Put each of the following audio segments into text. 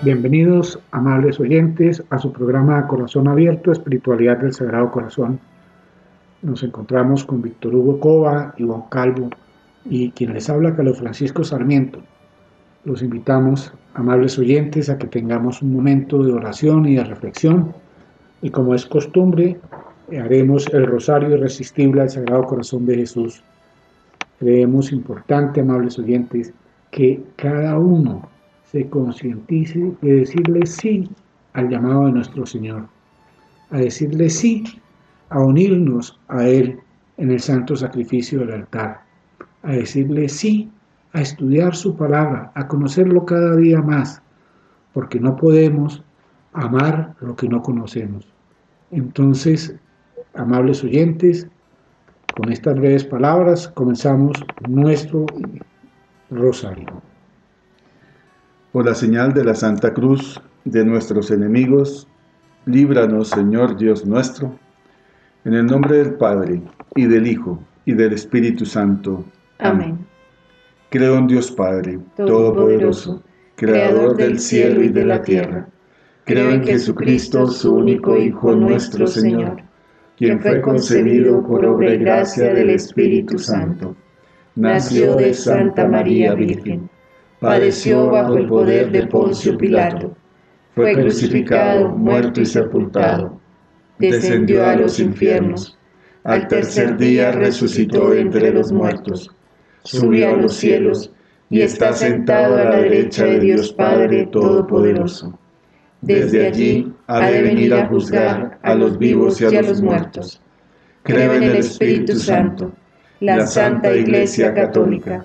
Bienvenidos, amables oyentes, a su programa Corazón Abierto, Espiritualidad del Sagrado Corazón. Nos encontramos con Víctor Hugo Cova, Iván Calvo y quien les habla, Carlos Francisco Sarmiento. Los invitamos, amables oyentes, a que tengamos un momento de oración y de reflexión y como es costumbre, haremos el rosario irresistible al Sagrado Corazón de Jesús. Creemos importante, amables oyentes, que cada uno se concientice de decirle sí al llamado de nuestro Señor, a decirle sí a unirnos a Él en el santo sacrificio del altar, a decirle sí a estudiar su palabra, a conocerlo cada día más, porque no podemos amar lo que no conocemos. Entonces, amables oyentes, con estas breves palabras comenzamos nuestro rosario. Por la señal de la Santa Cruz de nuestros enemigos, líbranos, Señor Dios nuestro, en el nombre del Padre, y del Hijo, y del Espíritu Santo. Amén. Creo en Dios Padre, Todopoderoso, Creador del cielo y de la tierra. Creo en Jesucristo, su único Hijo nuestro Señor, quien fue concebido por obra y gracia del Espíritu Santo. Nació de Santa María Virgen padeció bajo el poder de Poncio Pilato, fue crucificado, muerto y sepultado, descendió a los infiernos, al tercer día resucitó entre los muertos, subió a los cielos y está sentado a la derecha de Dios Padre Todopoderoso. Desde allí ha de venir a juzgar a los vivos y a los muertos. Creo en el Espíritu Santo, la Santa Iglesia Católica,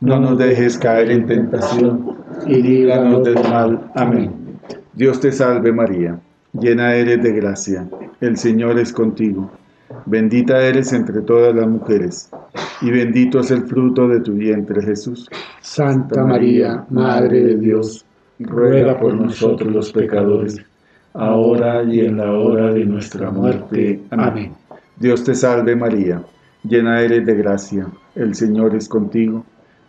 no nos dejes caer en tentación, y líbranos del mal. Amén. Dios te salve María, llena eres de gracia, el Señor es contigo. Bendita eres entre todas las mujeres, y bendito es el fruto de tu vientre Jesús. Santa María, Madre de Dios, ruega por nosotros los pecadores, ahora y en la hora de nuestra muerte. Amén. Dios te salve María, llena eres de gracia, el Señor es contigo.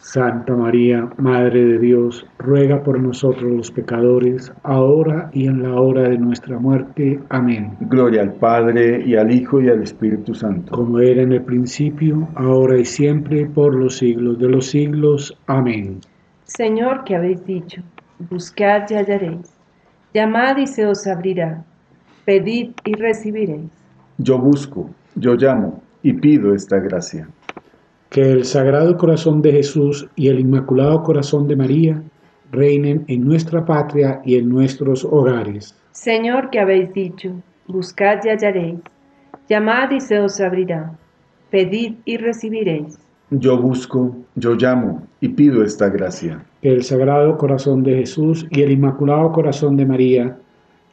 Santa María, Madre de Dios, ruega por nosotros los pecadores, ahora y en la hora de nuestra muerte. Amén. Gloria al Padre, y al Hijo, y al Espíritu Santo. Como era en el principio, ahora y siempre, por los siglos de los siglos. Amén. Señor, que habéis dicho, buscad y hallaréis, llamad y se os abrirá, pedid y recibiréis. Yo busco, yo llamo, y pido esta gracia que el Sagrado Corazón de Jesús y el Inmaculado Corazón de María reinen en nuestra patria y en nuestros hogares. Señor, que habéis dicho, buscad y hallaréis, llamad y se os abrirá, pedid y recibiréis. Yo busco, yo llamo y pido esta gracia. Que el Sagrado Corazón de Jesús y el Inmaculado Corazón de María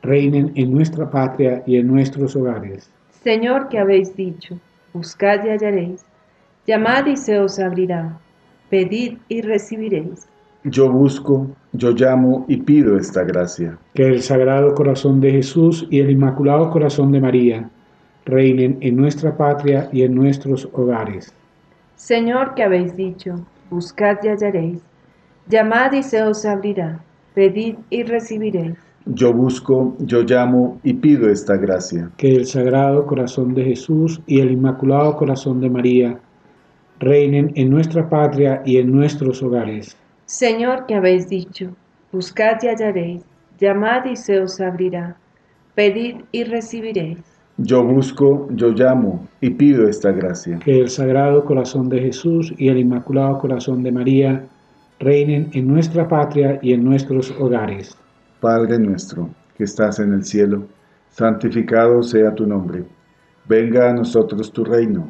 reinen en nuestra patria y en nuestros hogares. Señor, que habéis dicho, buscad y hallaréis, Llamad y se os abrirá. Pedid y recibiréis. Yo busco, yo llamo y pido esta gracia. Que el Sagrado Corazón de Jesús y el Inmaculado Corazón de María reinen en nuestra patria y en nuestros hogares. Señor, que habéis dicho, buscad y hallaréis. Llamad y se os abrirá. Pedid y recibiréis. Yo busco, yo llamo y pido esta gracia. Que el Sagrado Corazón de Jesús y el Inmaculado Corazón de María reinen en nuestra patria y en nuestros hogares. Señor, que habéis dicho, buscad y hallaréis, llamad y se os abrirá, pedid y recibiréis. Yo busco, yo llamo y pido esta gracia. Que el Sagrado Corazón de Jesús y el Inmaculado Corazón de María reinen en nuestra patria y en nuestros hogares. Padre nuestro, que estás en el cielo, santificado sea tu nombre. Venga a nosotros tu reino,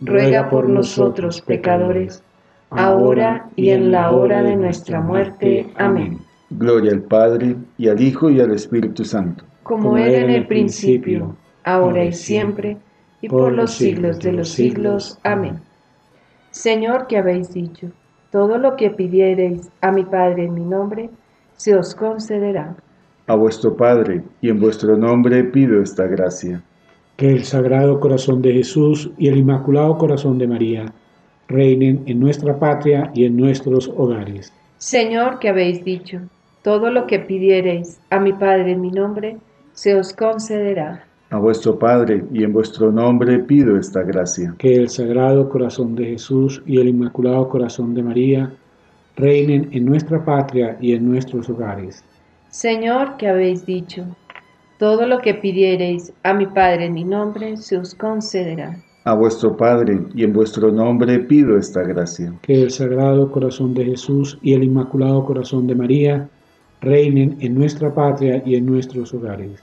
ruega por nosotros pecadores, ahora y en la hora de nuestra muerte. Amén. Gloria al Padre, y al Hijo, y al Espíritu Santo. Como era en el principio ahora y siempre, y por los siglos de los siglos. Amén. Señor, que habéis dicho, todo lo que pidiereis a mi Padre en mi nombre, se os concederá. A vuestro Padre y en vuestro nombre pido esta gracia. Que el Sagrado Corazón de Jesús y el Inmaculado Corazón de María reinen en nuestra patria y en nuestros hogares. Señor, que habéis dicho, todo lo que pidiereis a mi Padre en mi nombre, se os concederá a vuestro Padre y en vuestro nombre pido esta gracia. Que el Sagrado Corazón de Jesús y el Inmaculado Corazón de María reinen en nuestra patria y en nuestros hogares. Señor, que habéis dicho, todo lo que pidiereis a mi Padre en mi nombre se os concederá. A vuestro Padre y en vuestro nombre pido esta gracia. Que el Sagrado Corazón de Jesús y el Inmaculado Corazón de María reinen en nuestra patria y en nuestros hogares.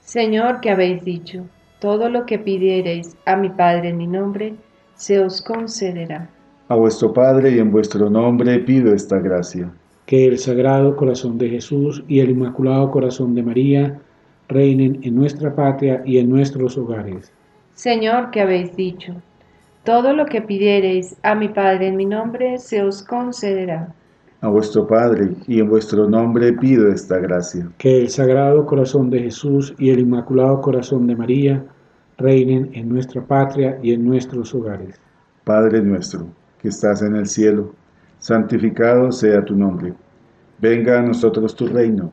Señor, que habéis dicho, todo lo que pidiereis a mi Padre en mi nombre, se os concederá. A vuestro Padre y en vuestro nombre pido esta gracia. Que el Sagrado Corazón de Jesús y el Inmaculado Corazón de María reinen en nuestra patria y en nuestros hogares. Señor, que habéis dicho, todo lo que pidiereis a mi Padre en mi nombre, se os concederá a vuestro Padre, y en vuestro nombre pido esta gracia. Que el Sagrado Corazón de Jesús y el Inmaculado Corazón de María reinen en nuestra patria y en nuestros hogares. Padre nuestro, que estás en el cielo, santificado sea tu nombre. Venga a nosotros tu reino,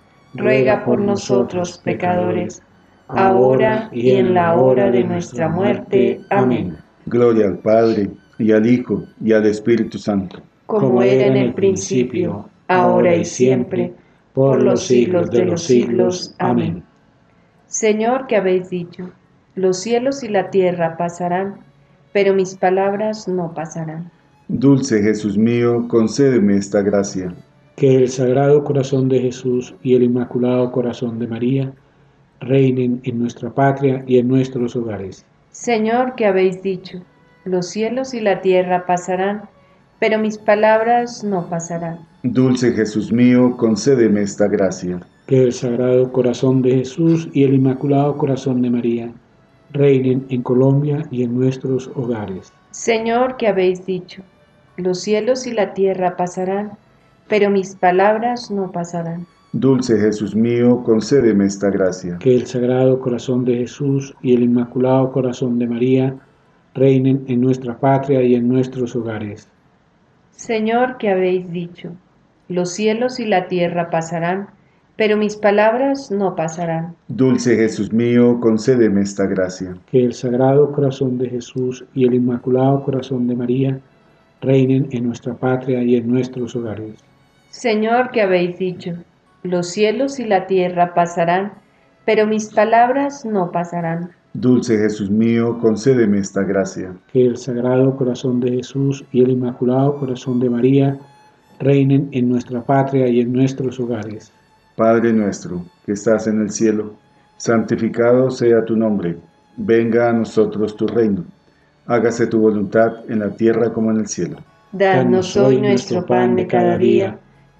ruega por nosotros pecadores, ahora y en la hora de nuestra muerte. Amén. Gloria al Padre y al Hijo, y al Espíritu Santo. Como era en el principio, ahora y siempre, por los siglos de los siglos. Amén. Señor, que habéis dicho, los cielos y la tierra pasarán, pero mis palabras no pasarán. Dulce Jesús mío, concédeme esta gracia. Que el Sagrado Corazón de Jesús y el Inmaculado Corazón de María reinen en nuestra patria y en nuestros hogares. Señor, que habéis dicho, los cielos y la tierra pasarán, pero mis palabras no pasarán. Dulce Jesús mío, concédeme esta gracia. Que el Sagrado Corazón de Jesús y el Inmaculado Corazón de María reinen en Colombia y en nuestros hogares. Señor, que habéis dicho, los cielos y la tierra pasarán, pero mis palabras no pasarán. Dulce Jesús mío, concédeme esta gracia. Que el Sagrado Corazón de Jesús y el Inmaculado Corazón de María reinen en nuestra patria y en nuestros hogares. Señor, que habéis dicho, los cielos y la tierra pasarán, pero mis palabras no pasarán. Dulce Jesús mío, concédeme esta gracia. Que el Sagrado Corazón de Jesús y el Inmaculado Corazón de María reinen en nuestra patria y en nuestros hogares. Señor, que habéis dicho, los cielos y la tierra pasarán, pero mis palabras no pasarán. Dulce Jesús mío, concédeme esta gracia. Que el Sagrado Corazón de Jesús y el Inmaculado Corazón de María reinen en nuestra patria y en nuestros hogares. Padre nuestro, que estás en el cielo, santificado sea tu nombre venga a nosotros tu reino. Hágase tu voluntad en la tierra como en el cielo. Danos hoy nuestro pan de cada día.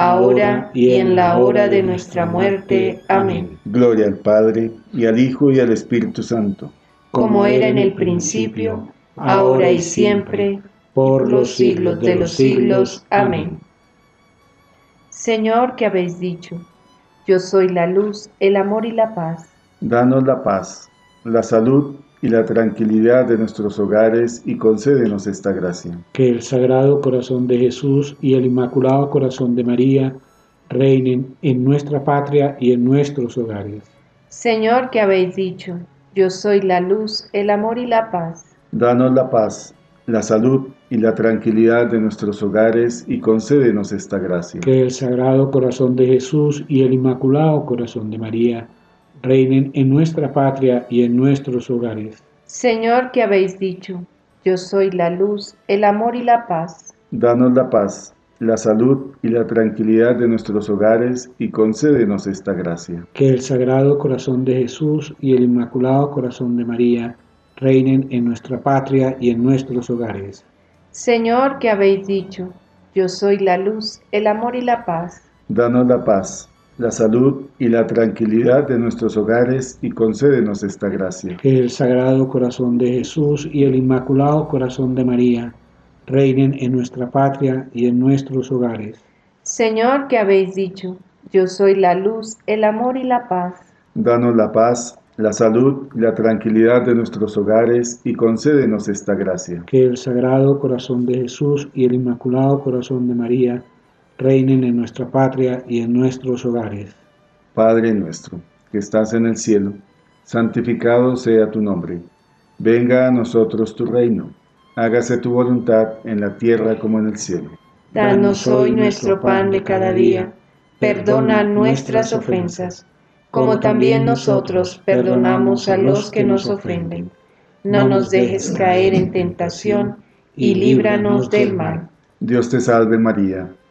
ahora y en la hora de nuestra muerte. Amén. Gloria al Padre, y al Hijo, y al Espíritu Santo. Como era en el principio, ahora y siempre, por los siglos de los siglos. Amén. Señor, que habéis dicho, yo soy la luz, el amor y la paz. Danos la paz, la salud y la tranquilidad de nuestros hogares y concédenos esta gracia. Que el Sagrado Corazón de Jesús y el Inmaculado Corazón de María reinen en nuestra patria y en nuestros hogares. Señor, que habéis dicho, yo soy la luz, el amor y la paz. Danos la paz, la salud y la tranquilidad de nuestros hogares y concédenos esta gracia. Que el Sagrado Corazón de Jesús y el Inmaculado Corazón de María reinen en nuestra patria y en nuestros hogares. Señor, que habéis dicho, yo soy la luz, el amor y la paz. Danos la paz, la salud y la tranquilidad de nuestros hogares y concédenos esta gracia. Que el Sagrado Corazón de Jesús y el Inmaculado Corazón de María reinen en nuestra patria y en nuestros hogares. Señor, que habéis dicho, yo soy la luz, el amor y la paz. Danos la paz, la salud y la tranquilidad de nuestros hogares y concédenos esta gracia. Que el Sagrado Corazón de Jesús y el Inmaculado Corazón de María reinen en nuestra patria y en nuestros hogares. Señor, que habéis dicho, yo soy la luz, el amor y la paz. Danos la paz, la salud y la tranquilidad de nuestros hogares y concédenos esta gracia. Que el Sagrado Corazón de Jesús y el Inmaculado Corazón de María reinen en nuestra patria y en nuestros hogares. Padre nuestro, que estás en el cielo, santificado sea tu nombre. Venga a nosotros tu reino. Hágase tu voluntad en la tierra como en el cielo. Danos hoy nuestro pan de cada día. Perdona nuestras ofensas, como también nosotros perdonamos a los que nos ofenden. No nos dejes caer en tentación y líbranos del mal. Dios te salve María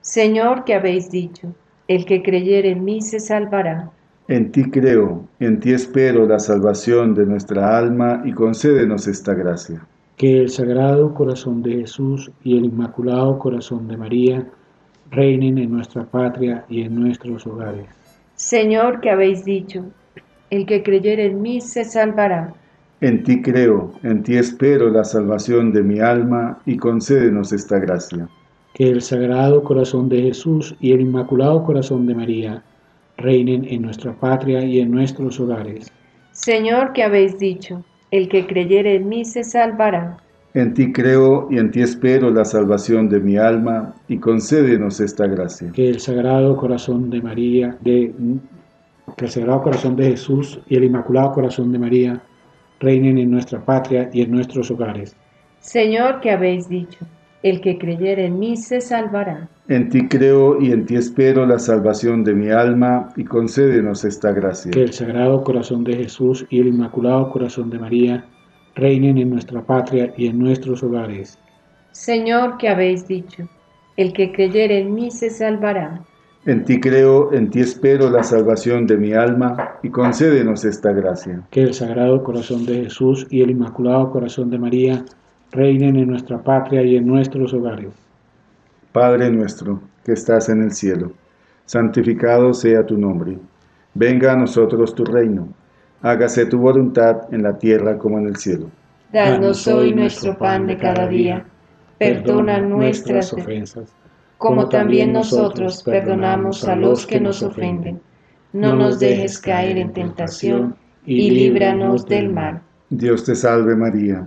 Señor, que habéis dicho, el que creyere en mí se salvará. En ti creo, en ti espero la salvación de nuestra alma y concédenos esta gracia. Que el Sagrado Corazón de Jesús y el Inmaculado Corazón de María reinen en nuestra patria y en nuestros hogares. Señor, que habéis dicho, el que creyere en mí se salvará. En ti creo, en ti espero la salvación de mi alma y concédenos esta gracia el Sagrado Corazón de Jesús y el Inmaculado Corazón de María reinen en nuestra patria y en nuestros hogares. Señor, que habéis dicho, el que creyere en mí se salvará. En ti creo y en ti espero la salvación de mi alma y concédenos esta gracia. Que el Sagrado Corazón de María, de, que el Sagrado Corazón de Jesús y el Inmaculado Corazón de María reinen en nuestra patria y en nuestros hogares. Señor, que habéis dicho, el que creyere en mí se salvará. En ti creo y en ti espero la salvación de mi alma y concédenos esta gracia. Que el Sagrado Corazón de Jesús y el Inmaculado Corazón de María reinen en nuestra patria y en nuestros hogares. Señor, que habéis dicho, el que creyere en mí se salvará. En ti creo, en ti espero la salvación de mi alma y concédenos esta gracia. Que el Sagrado Corazón de Jesús y el Inmaculado Corazón de María reinen en nuestra patria y en nuestros hogares. Padre nuestro, que estás en el cielo, santificado sea tu nombre. Venga a nosotros tu reino. Hágase tu voluntad en la tierra como en el cielo. Danos hoy nuestro pan de cada día. Perdona nuestras ofensas, como también nosotros perdonamos a los que nos ofenden. No nos dejes caer en tentación y líbranos del mal. Dios te salve María,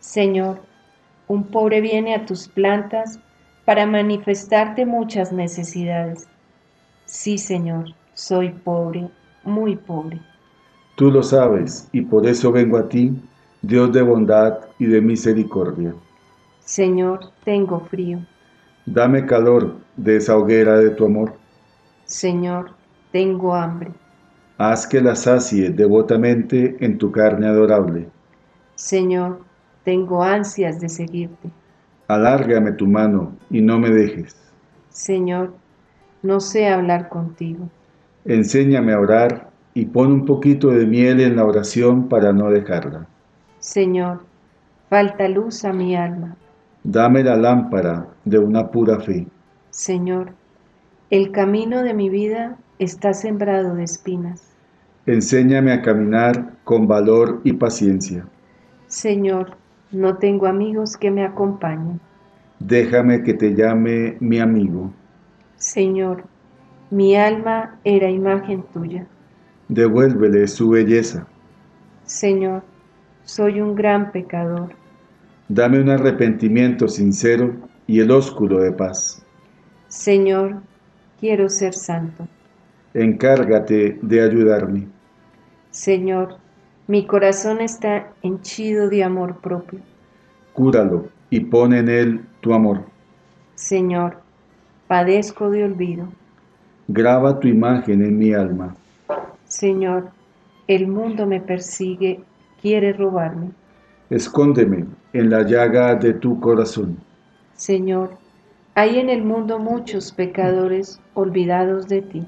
Señor, un pobre viene a tus plantas para manifestarte muchas necesidades. Sí, Señor, soy pobre, muy pobre. Tú lo sabes, y por eso vengo a ti Dios de bondad y de misericordia. Señor, tengo frío. Dame calor de esa hoguera de tu amor. Señor, tengo hambre. Haz que la sacie devotamente en tu carne adorable. Señor, tengo ansias de seguirte. Alárgame tu mano y no me dejes. Señor, no sé hablar contigo. Enséñame a orar y pon un poquito de miel en la oración para no dejarla. Señor, falta luz a mi alma. Dame la lámpara de una pura fe. Señor, el camino de mi vida está sembrado de espinas. Enséñame a caminar con valor y paciencia. Señor, no tengo amigos que me acompañen. Déjame que te llame mi amigo. Señor, mi alma era imagen tuya. Devuélvele su belleza. Señor, soy un gran pecador. Dame un arrepentimiento sincero y el ósculo de paz. Señor, quiero ser santo. Encárgate de ayudarme. Señor, mi corazón está henchido de amor propio. Cúralo y pon en él tu amor. Señor, padezco de olvido. Graba tu imagen en mi alma. Señor, el mundo me persigue quiere robarme. Escóndeme en la llaga de tu corazón. Señor, hay en el mundo muchos pecadores olvidados de ti.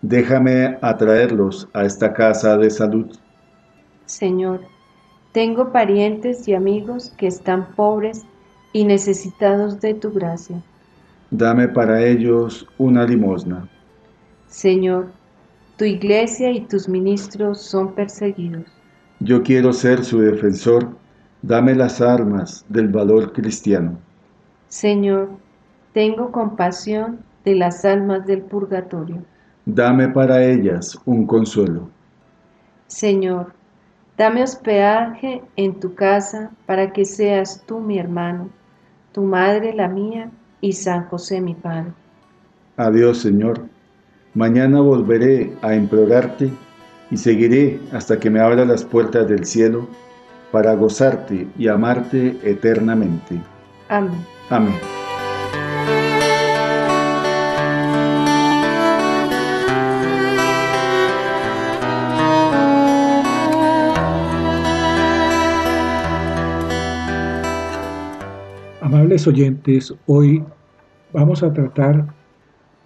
Déjame atraerlos a esta casa de salud. Señor, tengo parientes y amigos que están pobres y necesitados de tu gracia. Dame para ellos una limosna. Señor, tu iglesia y tus ministros son perseguidos. Yo quiero ser su defensor. Dame las armas del valor cristiano. Señor, tengo compasión de las almas del purgatorio. Dame para ellas un consuelo. Señor, dame hospedaje en tu casa para que seas tú mi hermano, tu madre la mía y San José mi Padre. Adiós, Señor. Mañana volveré a implorarte y seguiré hasta que me abra las puertas del cielo para gozarte y amarte eternamente. Amén. Amén. Oyentes, hoy vamos a tratar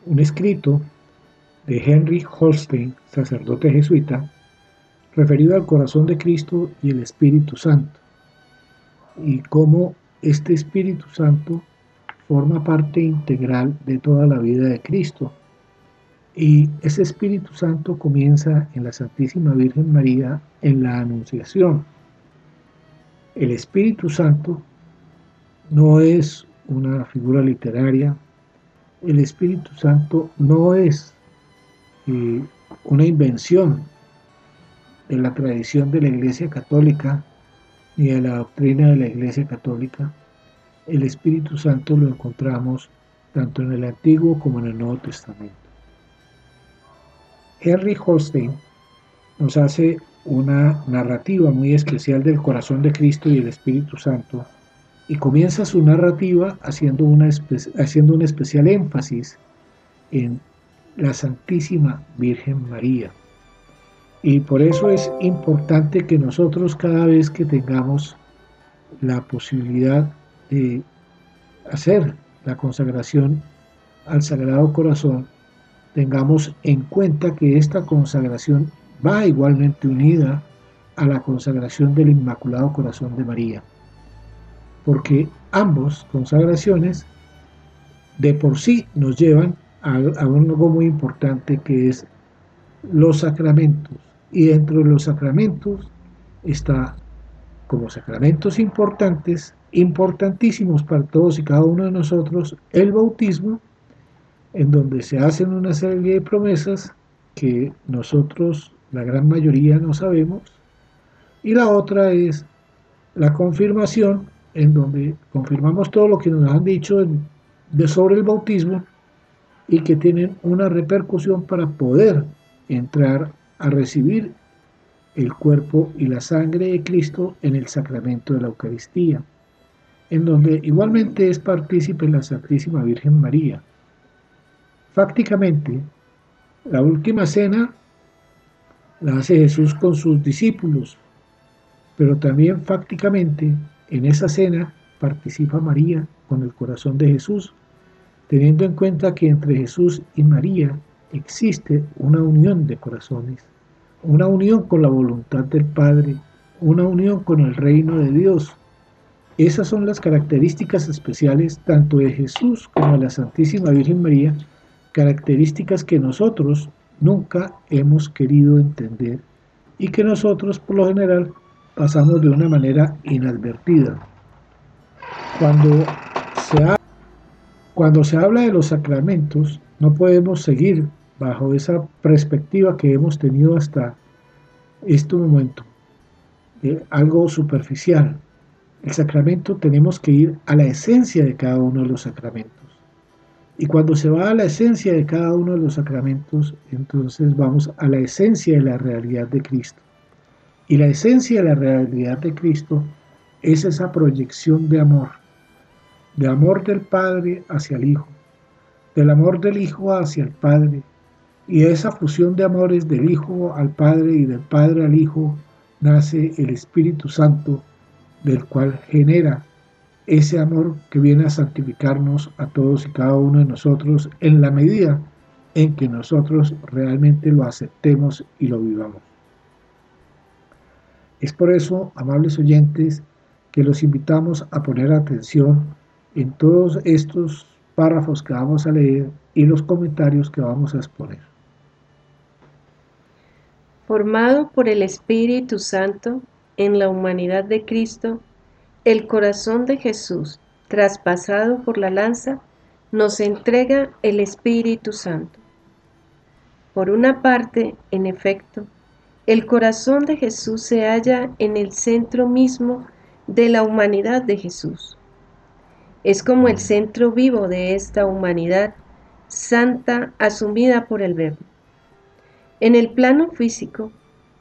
un escrito de Henry Holstein, sacerdote jesuita, referido al corazón de Cristo y el Espíritu Santo, y cómo este Espíritu Santo forma parte integral de toda la vida de Cristo. Y ese Espíritu Santo comienza en la Santísima Virgen María en la Anunciación. El Espíritu Santo no es una figura literaria, el Espíritu Santo no es una invención de la tradición de la Iglesia Católica ni de la doctrina de la Iglesia Católica, el Espíritu Santo lo encontramos tanto en el Antiguo como en el Nuevo Testamento. Henry Holstein nos hace una narrativa muy especial del corazón de Cristo y el Espíritu Santo y comienza su narrativa haciendo, una haciendo un especial énfasis en la Santísima Virgen María. Y por eso es importante que nosotros cada vez que tengamos la posibilidad de hacer la consagración al Sagrado Corazón, tengamos en cuenta que esta consagración va igualmente unida a la consagración del Inmaculado Corazón de María, porque ambos consagraciones de por sí nos llevan a, algo muy importante que es los sacramentos. Y dentro de los sacramentos está como sacramentos importantes, importantísimos para todos y cada uno de nosotros, el bautismo, en donde se hacen una serie de promesas que nosotros, la gran mayoría, no sabemos, y la otra es la confirmación, en donde confirmamos todo lo que nos han dicho de sobre el bautismo y que tienen una repercusión para poder entrar a recibir el cuerpo y la sangre de Cristo en el sacramento de la Eucaristía, en donde igualmente es partícipe la Santísima Virgen María. Fácticamente, la última cena la hace Jesús con sus discípulos, pero también fácticamente en esa cena participa María con el corazón de Jesús, teniendo en cuenta que entre Jesús y María existe una unión de corazones, una unión con la voluntad del Padre, una unión con el reino de Dios. Esas son las características especiales tanto de Jesús como de la Santísima Virgen María, características que nosotros nunca hemos querido entender y que nosotros por lo general pasamos de una manera inadvertida. Cuando se, cuando se habla de los sacramentos, no podemos seguir bajo esa perspectiva que hemos tenido hasta este momento, algo superficial. El sacramento tenemos que ir a la esencia de cada uno de los sacramentos. Y cuando se va a la esencia de cada uno de los sacramentos, entonces vamos a la esencia de la realidad de Cristo. Y la esencia de la realidad de Cristo es esa proyección de amor, de amor del Padre hacia el Hijo, del amor del Hijo hacia el Padre, y de esa fusión de amores del Hijo al Padre y del Padre al Hijo nace el Espíritu Santo, del cual genera ese amor que viene a santificarnos a todos y cada uno de nosotros en la medida en que nosotros realmente lo aceptemos y lo vivamos. Es por eso, amables oyentes, que los invitamos a poner atención en todos estos párrafos que vamos a leer y los comentarios que vamos a exponer formado por el Espíritu Santo en la humanidad de Cristo, el corazón de Jesús, traspasado por la lanza, nos entrega el Espíritu Santo. Por una parte, en efecto, el corazón de Jesús se halla en el centro mismo de la humanidad de Jesús. Es como el centro vivo de esta humanidad santa asumida por el Verbo. En el plano físico,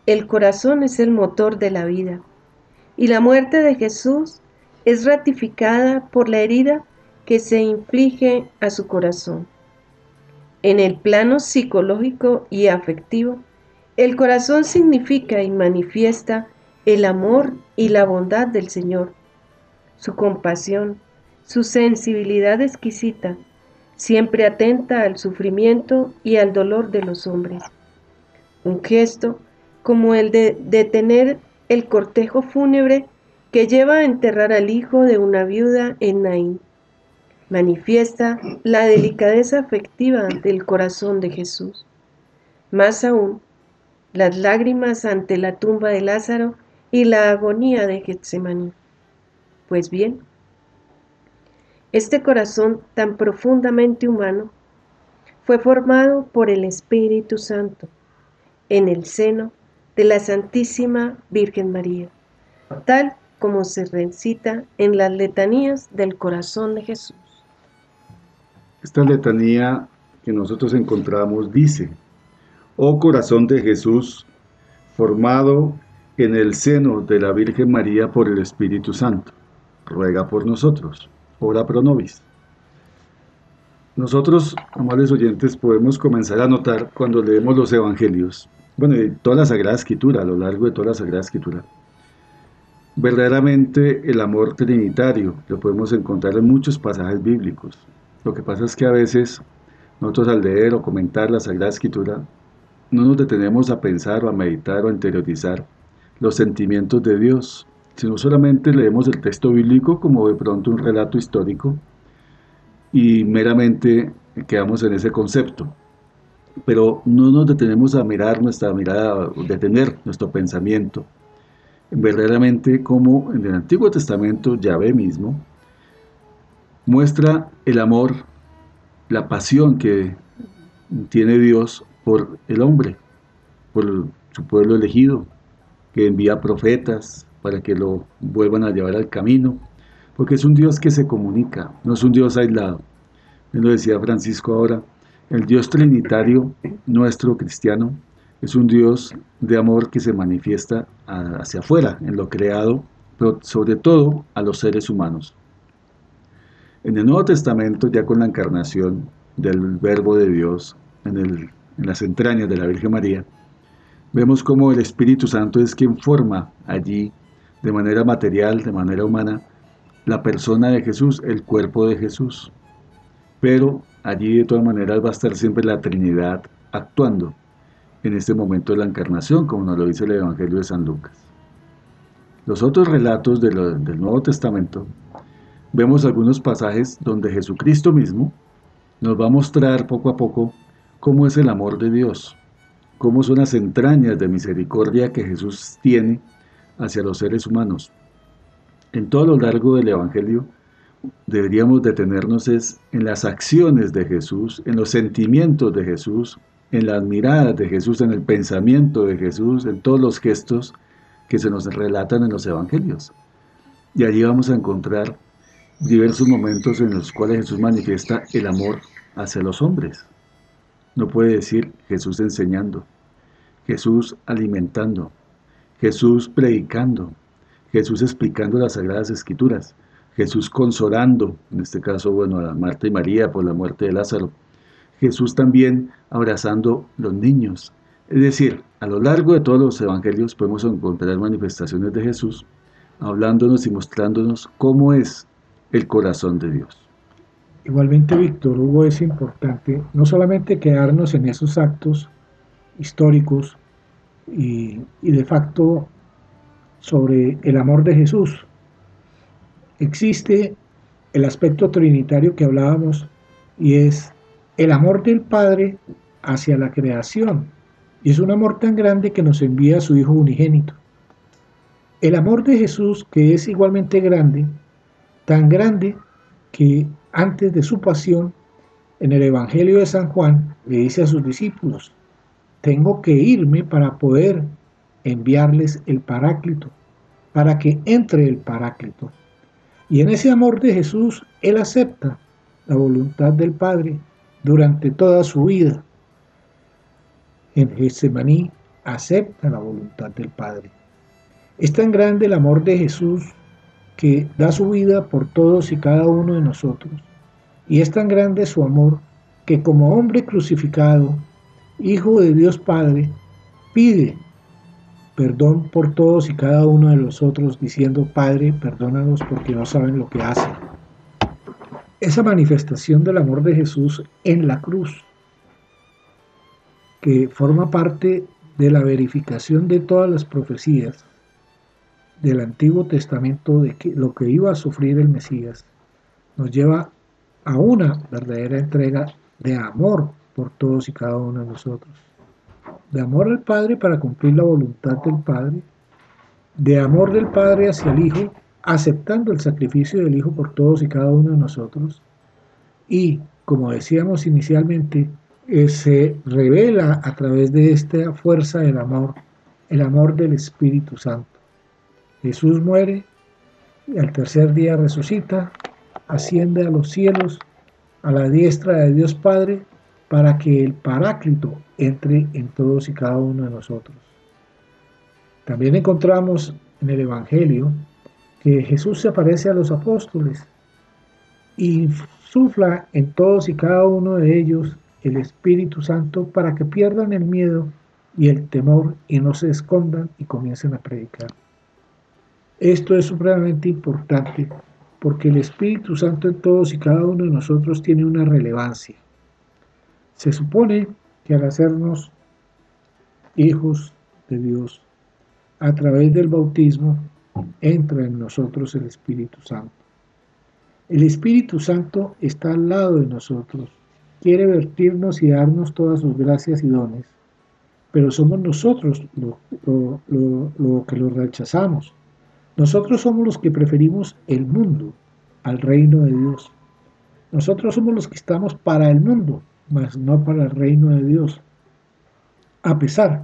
el corazón es el motor de la vida y la muerte de Jesús es ratificada por la herida que se inflige a su corazón. En el plano psicológico y afectivo, el corazón significa y manifiesta el amor y la bondad del Señor, su compasión, su sensibilidad exquisita, siempre atenta al sufrimiento y al dolor de los hombres un gesto como el de detener el cortejo fúnebre que lleva a enterrar al hijo de una viuda en Naín. Manifiesta la delicadeza afectiva del corazón de Jesús. Más aún, las lágrimas ante la tumba de Lázaro y la agonía de Getsemaní. Pues bien, este corazón tan profundamente humano fue formado por el Espíritu Santo en el seno de la Santísima Virgen María, tal como se recita en las letanías del corazón de Jesús. Esta letanía que nosotros encontramos dice, Oh corazón de Jesús, formado en el seno de la Virgen María por el Espíritu Santo, ruega por nosotros, ora pro nobis. Nosotros, amables oyentes, podemos comenzar a notar cuando leemos los evangelios bueno, y toda la Sagrada Escritura, a lo largo de toda la Sagrada Escritura, verdaderamente el amor trinitario lo podemos encontrar en muchos pasajes bíblicos. Lo que pasa es que a veces nosotros al leer o comentar la Sagrada Escritura no nos detenemos a pensar o a meditar o a interiorizar los sentimientos de Dios, sino solamente leemos el texto bíblico como de pronto un relato histórico y meramente quedamos en ese concepto. Pero no nos detenemos a mirar nuestra mirada, detener nuestro pensamiento verdaderamente como en el Antiguo Testamento Yahvé mismo muestra el amor, la pasión que tiene Dios por el hombre, por su pueblo elegido, que envía profetas para que lo vuelvan a llevar al camino, porque es un Dios que se comunica, no es un Dios aislado. Me lo decía Francisco ahora, el Dios trinitario nuestro cristiano es un Dios de amor que se manifiesta hacia afuera, en lo creado, pero sobre todo a los seres humanos. En el Nuevo Testamento, ya con la encarnación del Verbo de Dios en, en las entrañas de la Virgen María, vemos cómo el Espíritu Santo es quien forma allí, de manera material, de manera humana, la persona de Jesús, el cuerpo de Jesús. Pero allí de todas maneras va a estar siempre la Trinidad actuando en este momento de la encarnación, como nos lo dice el Evangelio de San Lucas. Los otros relatos del Nuevo Testamento, vemos algunos pasajes donde Jesucristo mismo nos va a mostrar poco a poco cómo es el amor de Dios, cómo son las entrañas de misericordia que Jesús tiene hacia los seres humanos. En todo lo largo del Evangelio deberíamos detenernos es en las acciones de Jesús, en los sentimientos de Jesús, en las miradas de Jesús, en el pensamiento de Jesús, en todos los gestos que se nos relatan en los evangelios. Y allí vamos a encontrar diversos momentos en los cuales Jesús manifiesta el amor hacia los hombres. No puede decir Jesús enseñando, Jesús alimentando, Jesús predicando, Jesús explicando las sagradas escrituras, Jesús consolando, en este caso, bueno, a Marta y María por la muerte de Lázaro, Jesús también abrazando los niños. Es decir, a lo largo de todos los evangelios podemos encontrar manifestaciones de Jesús hablándonos y mostrándonos cómo es el corazón de Dios. Igualmente, Víctor Hugo, es importante no solamente quedarnos en esos actos históricos y, de facto sobre el amor de Jesús. Existe el aspecto trinitario que hablábamos y es el amor del Padre hacia la creación. Y es un amor tan grande que nos envía a su Hijo unigénito. El amor de Jesús, que es igualmente grande, tan grande que antes de su pasión, en el Evangelio de San Juan, le dice a sus discípulos, tengo que irme para poder enviarles el Paráclito, para que entre el Paráclito. Y en ese amor de Jesús, Él acepta la voluntad del Padre durante toda su vida. En Getsemaní acepta la voluntad del Padre. Es tan grande el amor de Jesús que da su vida por todos y cada uno de nosotros. Y es tan grande su amor que como hombre crucificado, Hijo de Dios Padre, pide perdón por todos y cada uno de nosotros, diciendo, Padre, perdónanos porque no saben lo que hacen esa manifestación del amor de Jesús en la cruz, que forma parte de la verificación de todas las profecías del Antiguo Testamento de que lo que iba a sufrir el Mesías, nos lleva a una verdadera entrega de amor por todos y cada uno de nosotros. De amor al Padre para cumplir la voluntad del Padre, de amor del Padre hacia el Hijo aceptando el sacrificio del Hijo por todos y cada uno de nosotros. Y, como decíamos inicialmente, eh, se revela a través de esta fuerza del amor, el amor del Espíritu Santo. Jesús muere y al tercer día resucita, asciende a los cielos, a la diestra de Dios Padre, para que el Paráclito entre en todos y cada uno de nosotros. También encontramos en el Evangelio que Jesús se aparece a los apóstoles y sufla en todos y cada uno de ellos el Espíritu Santo para que pierdan el miedo y el temor y no se escondan y comiencen a predicar. Esto es supremamente importante porque el Espíritu Santo en todos y cada uno de nosotros tiene una relevancia. Se supone que al hacernos hijos de Dios, a través del bautismo, entra en nosotros el Espíritu Santo. El Espíritu Santo está al lado de nosotros, quiere vertirnos y darnos todas sus gracias y dones, pero somos nosotros lo, que lo rechazamos. Nosotros somos los que preferimos el mundo al reino de Dios. Nosotros somos los que estamos para el mundo, mas no para el reino de Dios. A pesar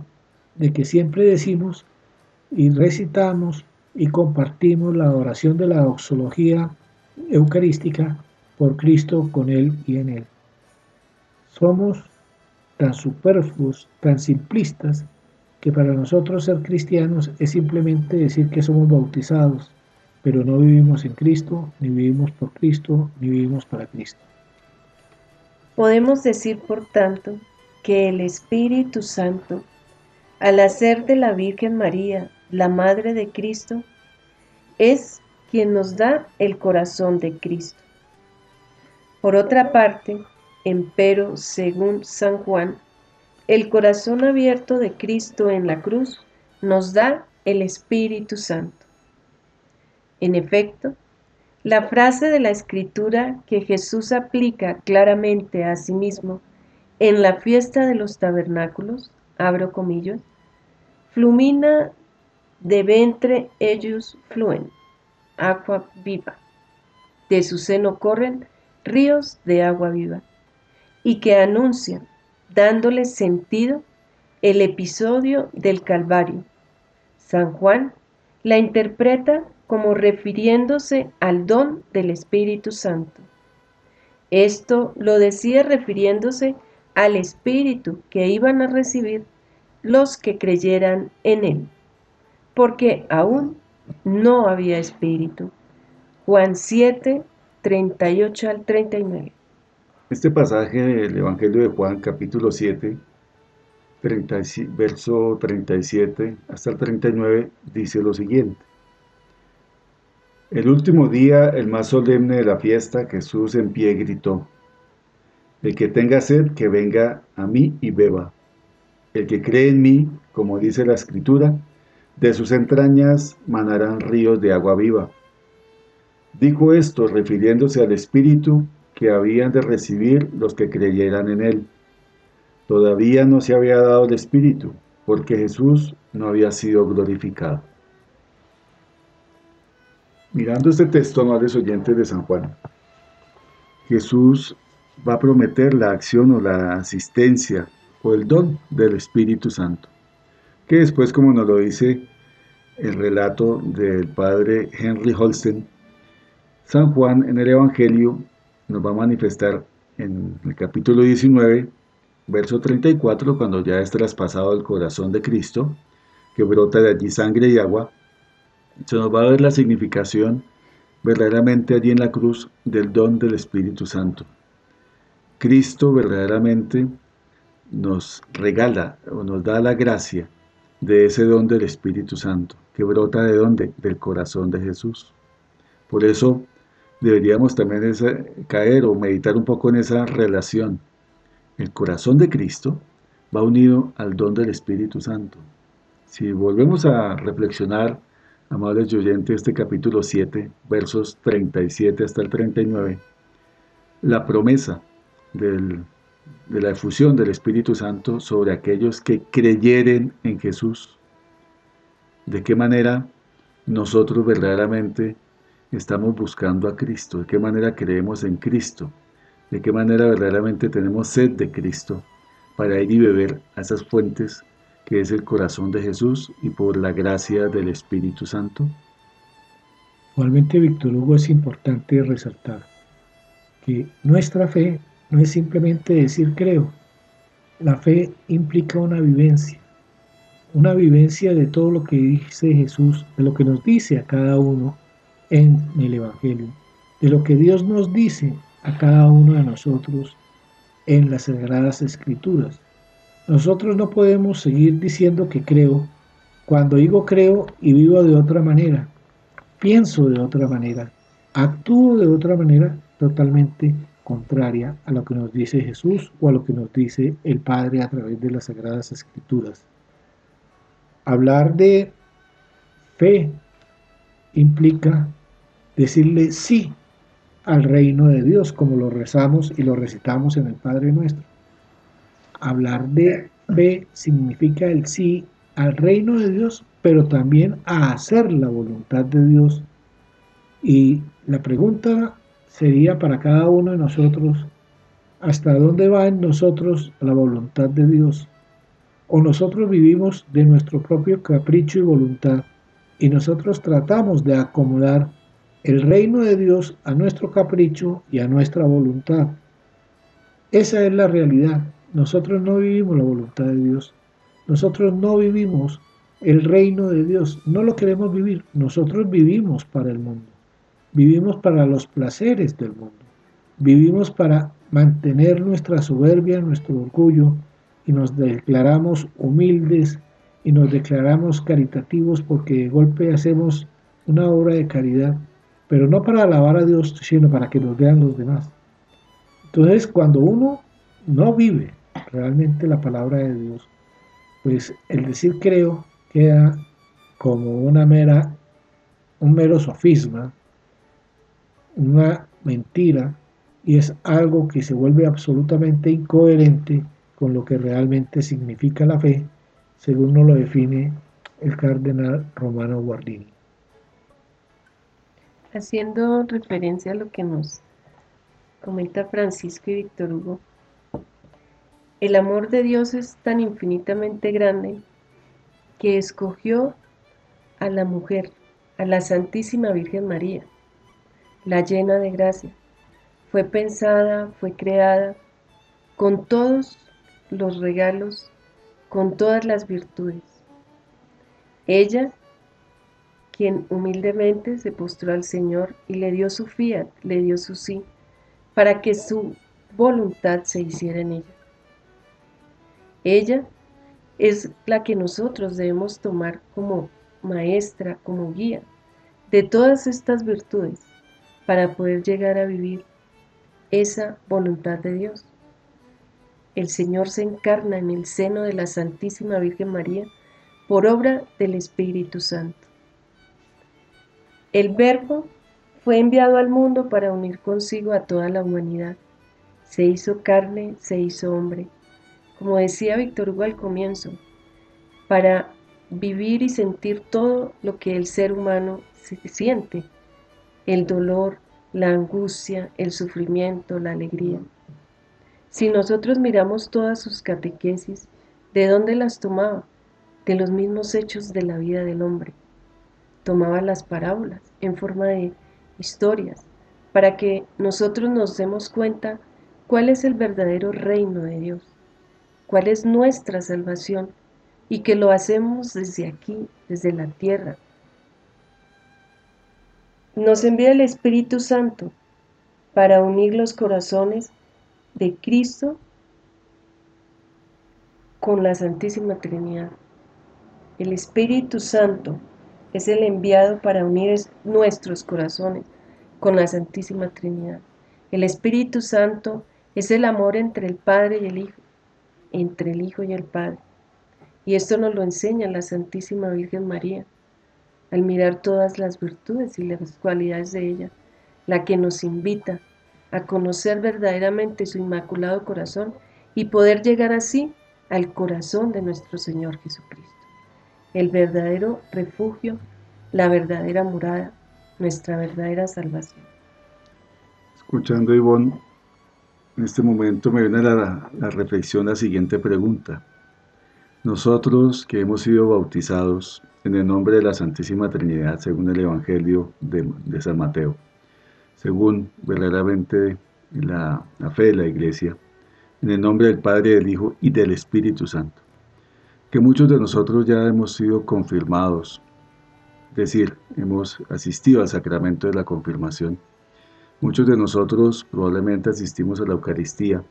de que siempre decimos y recitamos y compartimos la oración de la doxología eucarística por Cristo con Él y en Él. Somos tan superfluos, tan simplistas, que para nosotros ser cristianos es simplemente decir que somos bautizados, pero no vivimos en Cristo, ni vivimos por Cristo, ni vivimos para Cristo. Podemos decir, por tanto, que el Espíritu Santo, al hacer de la Virgen María la Madre de Cristo, es quien nos da el corazón de Cristo. Por otra parte, empero, según San Juan, el corazón abierto de Cristo en la cruz nos da el Espíritu Santo. En efecto, la frase de la escritura que Jesús aplica claramente a sí mismo en la fiesta de los tabernáculos, abro comillas, flumina de ventre ellos fluen, agua viva. De su seno corren ríos de agua viva, y que anuncian dándole sentido el episodio del Calvario. San Juan la interpreta como refiriéndose al don del Espíritu Santo. Esto lo decía refiriéndose al Espíritu que iban a recibir los que creyeran en Él, porque aún no había Espíritu. Juan 7, 38 al 39. Este pasaje del Evangelio de Juan, capítulo 7, verso 37 hasta el 39, dice lo siguiente. El último día, el más solemne de la fiesta, Jesús en pie gritó, El que tenga sed, que venga a mí y beba. El que cree en mí, como dice la Escritura, de sus entrañas manarán ríos de agua viva. Dijo esto refiriéndose al Espíritu que habían de recibir los que creyeran en Él. Todavía no se había dado el Espíritu, porque Jesús no había sido glorificado. Mirando este texto, amables oyentes de San Juan, Jesús va a prometer la acción o la asistencia o el don del Espíritu Santo, que después, como nos lo dice el relato del padre Henry Holsten, San Juan en el Evangelio nos va a manifestar en el capítulo 19, verso 34, cuando ya es traspasado el corazón de Cristo, que brota de allí sangre y agua, se nos va a ver la significación verdaderamente allí en la cruz del don del Espíritu Santo. Cristo verdaderamente nos regala o nos da la gracia de ese don del Espíritu Santo, que brota de dónde? Del corazón de Jesús. Por eso deberíamos también caer o meditar un poco en esa relación. El corazón de Cristo va unido al don del Espíritu Santo. Si volvemos a reflexionar, amables oyentes, este capítulo 7, versos 37 hasta el 39, la promesa de la efusión del Espíritu Santo sobre aquellos que creyeren en Jesús. De qué manera nosotros verdaderamente estamos buscando a Cristo, de qué manera creemos en Cristo, de qué manera verdaderamente tenemos sed de Cristo para ir y beber a esas fuentes que es el corazón de Jesús y por la gracia del Espíritu Santo. Igualmente, Víctor Hugo, es importante resaltar que nuestra fe no es simplemente decir creo, la fe implica una vivencia, una vivencia de todo lo que dice Jesús, de lo que nos dice a cada uno en el Evangelio, de lo que Dios nos dice a cada uno de nosotros en las Sagradas Escrituras. Nosotros no podemos seguir diciendo que creo cuando digo creo y vivo de otra manera. pienso de otra manera, actúo de otra manera totalmente contraria a lo que nos dice Jesús o a lo que nos dice el Padre a través de las Sagradas Escrituras. Hablar de fe implica decirle sí al reino de Dios, como lo rezamos y lo recitamos en el Padre Nuestro. Hablar de fe significa el sí al reino de Dios, pero también a hacer la voluntad de Dios. Y la pregunta sería para cada uno de nosotros, ¿hasta dónde va en nosotros la voluntad de Dios? ¿O nosotros vivimos de nuestro propio capricho y voluntad y nosotros tratamos de acomodar el reino de Dios a nuestro capricho y a nuestra voluntad? Esa es la realidad. Nosotros no vivimos la voluntad de Dios. Nosotros no vivimos el reino de Dios. No lo queremos vivir. Nosotros vivimos para el mundo. Vivimos para los placeres del mundo. Vivimos para mantener nuestra soberbia, nuestro orgullo, y nos declaramos humildes y nos declaramos caritativos porque de golpe hacemos una obra de caridad, pero no para alabar a Dios, sino para que nos vean los demás. Entonces, cuando uno no vive realmente la palabra de Dios, pues el decir creo queda como una mera, un mero sofisma, una mentira y es algo que se vuelve absolutamente incoherente con lo que realmente significa la fe, según nos lo define el cardenal Romano Guardini. Haciendo referencia a lo que nos comenta Francisco y Víctor Hugo, el amor de Dios es tan infinitamente grande que escogió a la mujer, a la Santísima Virgen María, la llena de gracia. Fue pensada, fue creada con todos los regalos, con todas las virtudes. Ella, quien humildemente se postró al Señor y le dio su fiat, le dio su sí, para que su voluntad se hiciera en ella. Ella es la que nosotros debemos tomar como maestra, como guía de todas estas virtudes para poder llegar a vivir esa voluntad de Dios. El Señor se encarna en el seno de la Santísima Virgen María por obra del Espíritu Santo. El Verbo fue enviado al mundo para unir consigo a toda la humanidad. Se hizo carne, se hizo hombre. Como decía Víctor Hugo al comienzo, para vivir y sentir todo lo que el ser humano siente, el dolor, la angustia, el sufrimiento, la alegría. Si nosotros miramos todas sus catequesis, ¿de dónde las tomaba? De los mismos hechos de la vida del hombre. Tomaba las parábolas en forma de historias para que nosotros nos demos cuenta cuál es el verdadero reino de Dios, cuál es nuestra salvación y que lo hacemos desde aquí, desde la tierra, nos envía el Espíritu Santo para unir los corazones de Cristo con la Santísima Trinidad. El Espíritu Santo es el enviado para unir nuestros corazones con la Santísima Trinidad. El Espíritu Santo es el amor entre el Padre y el Hijo, entre el Hijo y el Padre. Y esto nos lo enseña la Santísima Virgen María al mirar todas las virtudes y las cualidades de ella, la que nos invita a conocer verdaderamente su inmaculado corazón y poder llegar así al corazón de nuestro Señor Jesucristo, el verdadero refugio, la verdadera morada, nuestra verdadera salvación. Escuchando Ivonne, en este momento me viene a la, la reflexión la siguiente pregunta. Nosotros que hemos sido bautizados en el nombre de la Santísima Trinidad, según el Evangelio de, San Mateo, según verdaderamente la, fe de la Iglesia, en el nombre del Padre, del Hijo y del Espíritu Santo. Que muchos de nosotros ya hemos sido confirmados, es decir, hemos asistido al sacramento de la confirmación. Muchos de nosotros probablemente asistimos a la Eucaristía.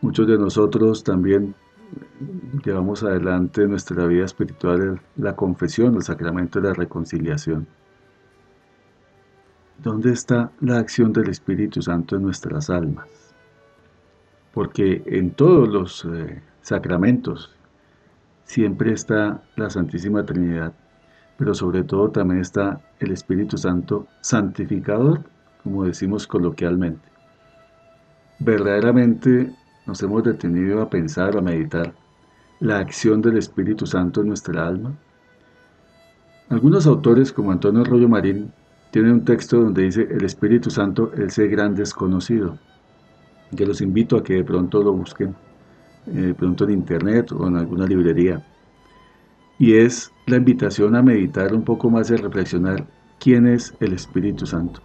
Muchos de nosotros también llevamos adelante nuestra vida espiritual la confesión, el sacramento de la reconciliación. ¿Dónde está la acción del Espíritu Santo en nuestras almas? Porque en todos los eh, sacramentos siempre está la Santísima Trinidad, pero sobre todo también está el Espíritu Santo santificador, como decimos coloquialmente. Verdaderamente nos hemos detenido a pensar, a meditar la acción del Espíritu Santo en nuestra alma. Algunos autores, como Antonio Arroyo Marín, tienen un texto donde dice el Espíritu Santo, el gran desconocido. Yo los invito a que de pronto lo busquen, eh, de pronto en internet o en alguna librería. Y es la invitación a meditar un poco más y a reflexionar quién es el Espíritu Santo.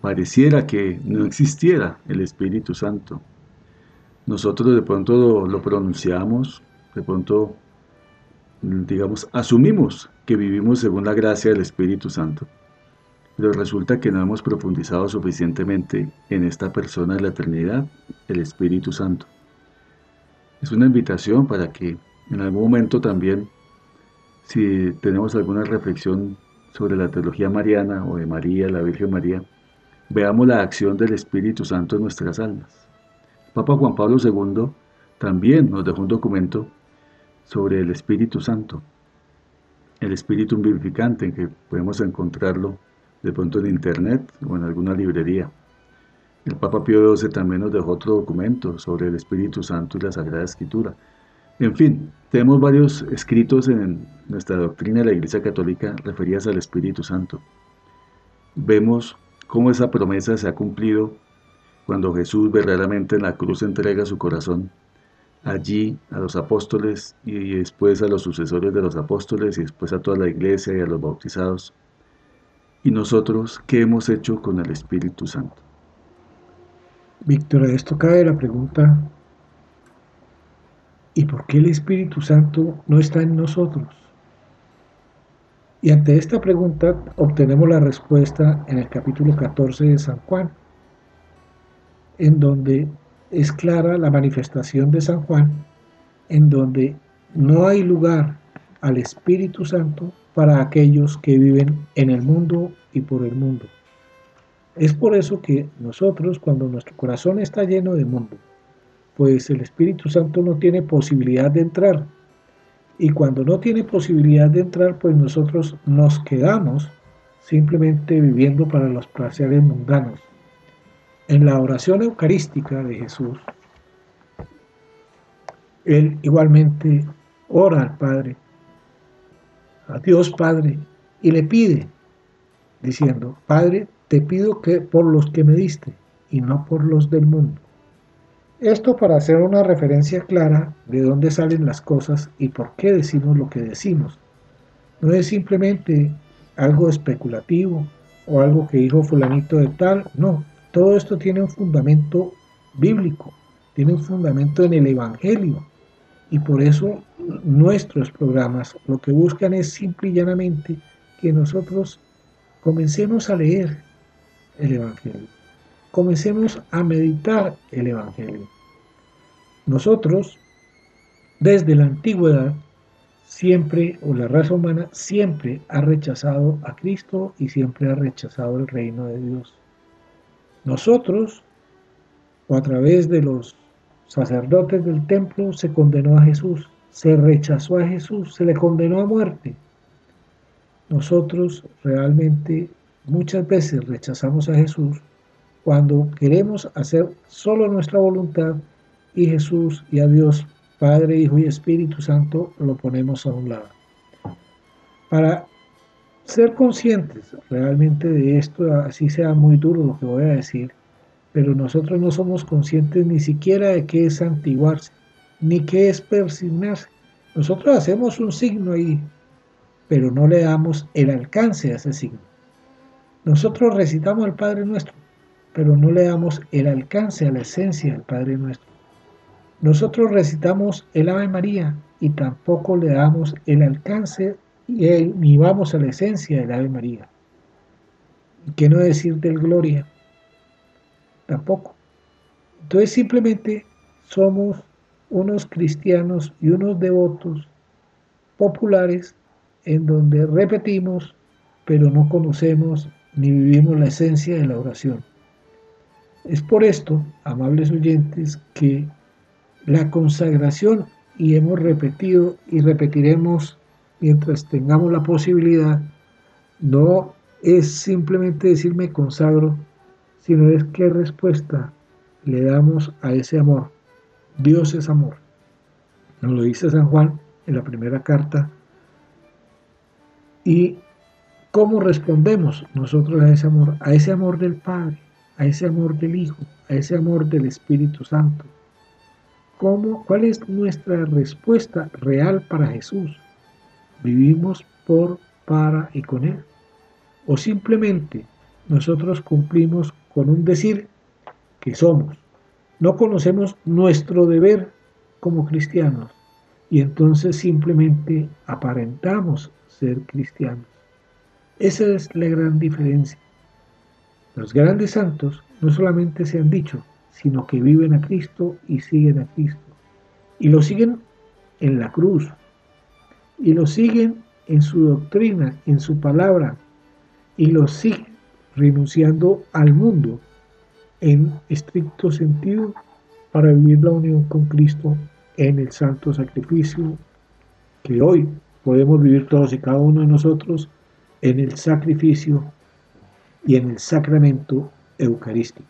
Pareciera que no existiera el Espíritu Santo. Nosotros de pronto lo pronunciamos, de pronto, digamos, asumimos que vivimos según la gracia del Espíritu Santo pero resulta que no hemos profundizado suficientemente en esta persona de la eternidad, el Espíritu Santo. Es una invitación para que en algún momento también, si tenemos alguna reflexión sobre la teología mariana o de María, la Virgen María, veamos la acción del Espíritu Santo en nuestras almas. Papa Juan Pablo II también nos dejó un documento sobre el Espíritu Santo, el Espíritu vivificante, en que podemos encontrarlo de pronto en internet o en alguna librería. El Papa Pío XII también nos dejó otro documento sobre el Espíritu Santo y la Sagrada Escritura. En fin, tenemos varios escritos en nuestra doctrina de la Iglesia Católica referidas al Espíritu Santo. Vemos cómo esa promesa se ha cumplido cuando Jesús verdaderamente en la cruz entrega su corazón allí a los apóstoles y después a los sucesores de los apóstoles y después a toda la iglesia y a los bautizados ¿Y nosotros qué hemos hecho con el Espíritu Santo? Víctor, a esto cae la pregunta, ¿y por qué el Espíritu Santo no está en nosotros? Y ante esta pregunta obtenemos la respuesta en el capítulo 14 de San Juan, en donde es clara la manifestación de San Juan, en donde no hay lugar al Espíritu Santo para aquellos que viven en el mundo y por el mundo. Es por eso que nosotros, cuando nuestro corazón está lleno de mundo, pues el Espíritu Santo no tiene posibilidad de entrar. Y cuando no tiene posibilidad de entrar, pues nosotros nos quedamos simplemente viviendo para los placeres mundanos. En la oración eucarística de Jesús, Él igualmente ora al Padre a Dios Padre y le pide, diciendo, Padre, te pido que por los que me diste y no por los del mundo. Esto para hacer una referencia clara de dónde salen las cosas y por qué decimos lo que decimos. No es simplemente algo especulativo o algo que dijo fulanito de tal, no, todo esto tiene un fundamento bíblico, tiene un fundamento en el Evangelio y por eso nuestros programas lo que buscan es simple y llanamente que nosotros comencemos a leer el Evangelio, comencemos a meditar el Evangelio. Nosotros, desde la antigüedad, siempre, o la raza humana, siempre ha rechazado a Cristo y siempre ha rechazado el reino de Dios. Nosotros, o a través de los sacerdotes del templo, se condenó a Jesús se rechazó a Jesús, se le condenó a muerte. Nosotros realmente muchas veces rechazamos a Jesús cuando queremos hacer solo nuestra voluntad y Jesús y a Dios, Padre, Hijo y Espíritu Santo, lo ponemos a un lado. Para ser conscientes realmente de esto, así sea muy duro lo que voy a decir, pero nosotros no somos conscientes ni siquiera de qué es santiguarse ni qué es persignarse. Nosotros hacemos un signo ahí, pero no le damos el alcance a ese signo. Nosotros recitamos al Padre Nuestro, pero no le damos el alcance a la esencia del Padre Nuestro. Nosotros recitamos el Ave María y tampoco le damos el alcance ni vamos a la esencia del Ave María. ¿Qué no decir del Gloria? Tampoco. Entonces simplemente somos unos cristianos y unos devotos populares en donde repetimos, pero no conocemos ni vivimos la esencia de la oración. Es por esto, amables oyentes, que la consagración, y hemos repetido y repetiremos mientras tengamos la posibilidad, no es simplemente decirme consagro, sino es qué respuesta le damos a ese amor. Dios es amor. Nos lo dice San Juan en la primera carta. ¿Y cómo respondemos nosotros a ese amor? A ese amor del Padre, a ese amor del Hijo, a ese amor del Espíritu Santo. ¿Cómo, ¿Cuál es nuestra respuesta real para Jesús? ¿Vivimos por, para y con Él? ¿O simplemente nosotros cumplimos con un decir que somos? No conocemos nuestro deber como cristianos y entonces simplemente aparentamos ser cristianos. Esa es la gran diferencia. Los grandes santos no solamente se han dicho, sino que viven a Cristo y siguen a Cristo. Y lo siguen en la cruz. Y lo siguen en su doctrina, en su palabra. Y lo siguen renunciando al mundo en estricto sentido para vivir la unión con Cristo en el santo sacrificio que hoy podemos vivir todos y cada uno de nosotros en el sacrificio y en el sacramento eucarístico.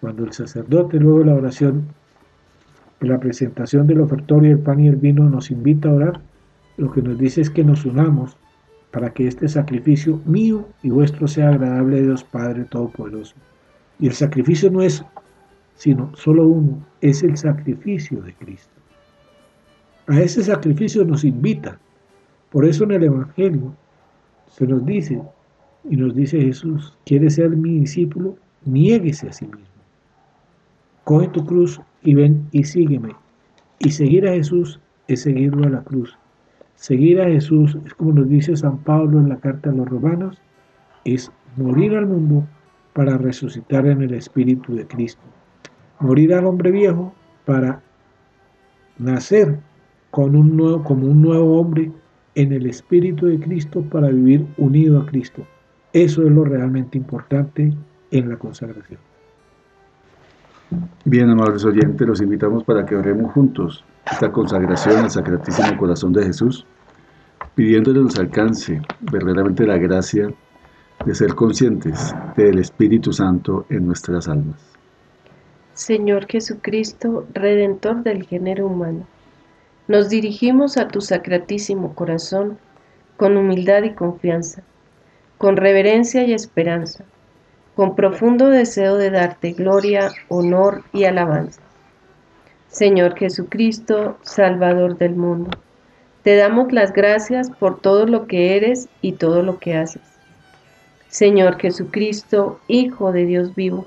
Cuando el sacerdote luego de la oración, de la presentación del ofertorio, el pan y el vino nos invita a orar, lo que nos dice es que nos unamos para que este sacrificio mío y vuestro sea agradable a Dios Padre Todopoderoso. Y el sacrificio no es sino solo uno, es el sacrificio de Cristo. A ese sacrificio nos invita. Por eso en el Evangelio se nos dice, y nos dice Jesús, ¿quieres ser mi discípulo? Niéguese a sí mismo. Coge tu cruz y ven y sígueme. Y seguir a Jesús es seguirlo a la cruz. Seguir a Jesús es como nos dice San Pablo en la carta a los romanos, es morir al mundo para resucitar en el Espíritu de Cristo morir al hombre viejo para nacer con un nuevo, como un nuevo hombre en el Espíritu de Cristo para vivir unido a Cristo. Eso es lo realmente importante en la consagración. Bien, amables oyentes, los invitamos para que oremos juntos esta consagración al Sacratísimo Corazón de Jesús, pidiéndole nos alcance verdaderamente la gracia de ser conscientes del Espíritu Santo en nuestras almas. Señor Jesucristo, Redentor del género humano, nos dirigimos a tu sacratísimo corazón con humildad y confianza, con reverencia y esperanza, con profundo deseo de darte gloria, honor y alabanza. Señor Jesucristo, Salvador del mundo, te damos las gracias por todo lo que eres y todo lo que haces. Señor Jesucristo, Hijo de Dios vivo,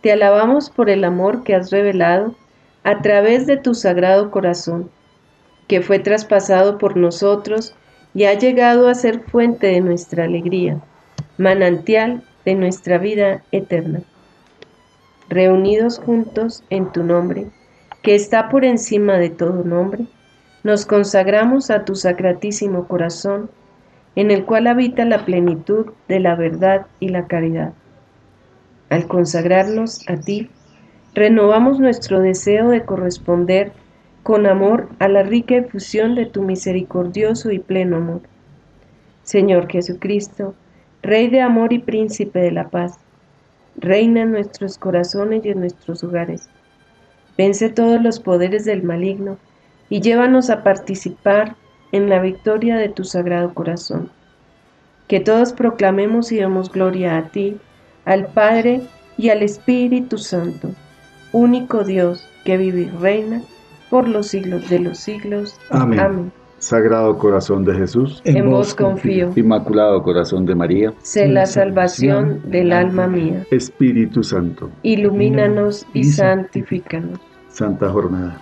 te alabamos por el amor que has revelado a través de tu sagrado corazón, que fue traspasado por nosotros y ha llegado a ser fuente de nuestra alegría, manantial de nuestra vida eterna. Reunidos juntos en tu nombre, que está por encima de todo nombre, nos consagramos a tu sacratísimo corazón, en el cual habita la plenitud de la verdad y la caridad. Al consagrarnos a ti, renovamos nuestro deseo de corresponder con amor a la rica efusión de tu misericordioso y pleno amor. Señor Jesucristo, Rey de amor y príncipe de la paz, reina en nuestros corazones y en nuestros hogares. Vence todos los poderes del maligno y llévanos a participar en la victoria de tu sagrado corazón. Que todos proclamemos y demos gloria a ti, al Padre y al Espíritu Santo, único Dios que vive y reina por los siglos de los siglos. Amén. Sagrado corazón de Jesús, en vos confío. Inmaculado corazón de María, sé la salvación del alma mía. Espíritu Santo, ilumínanos y santifícanos. Santa Jornada.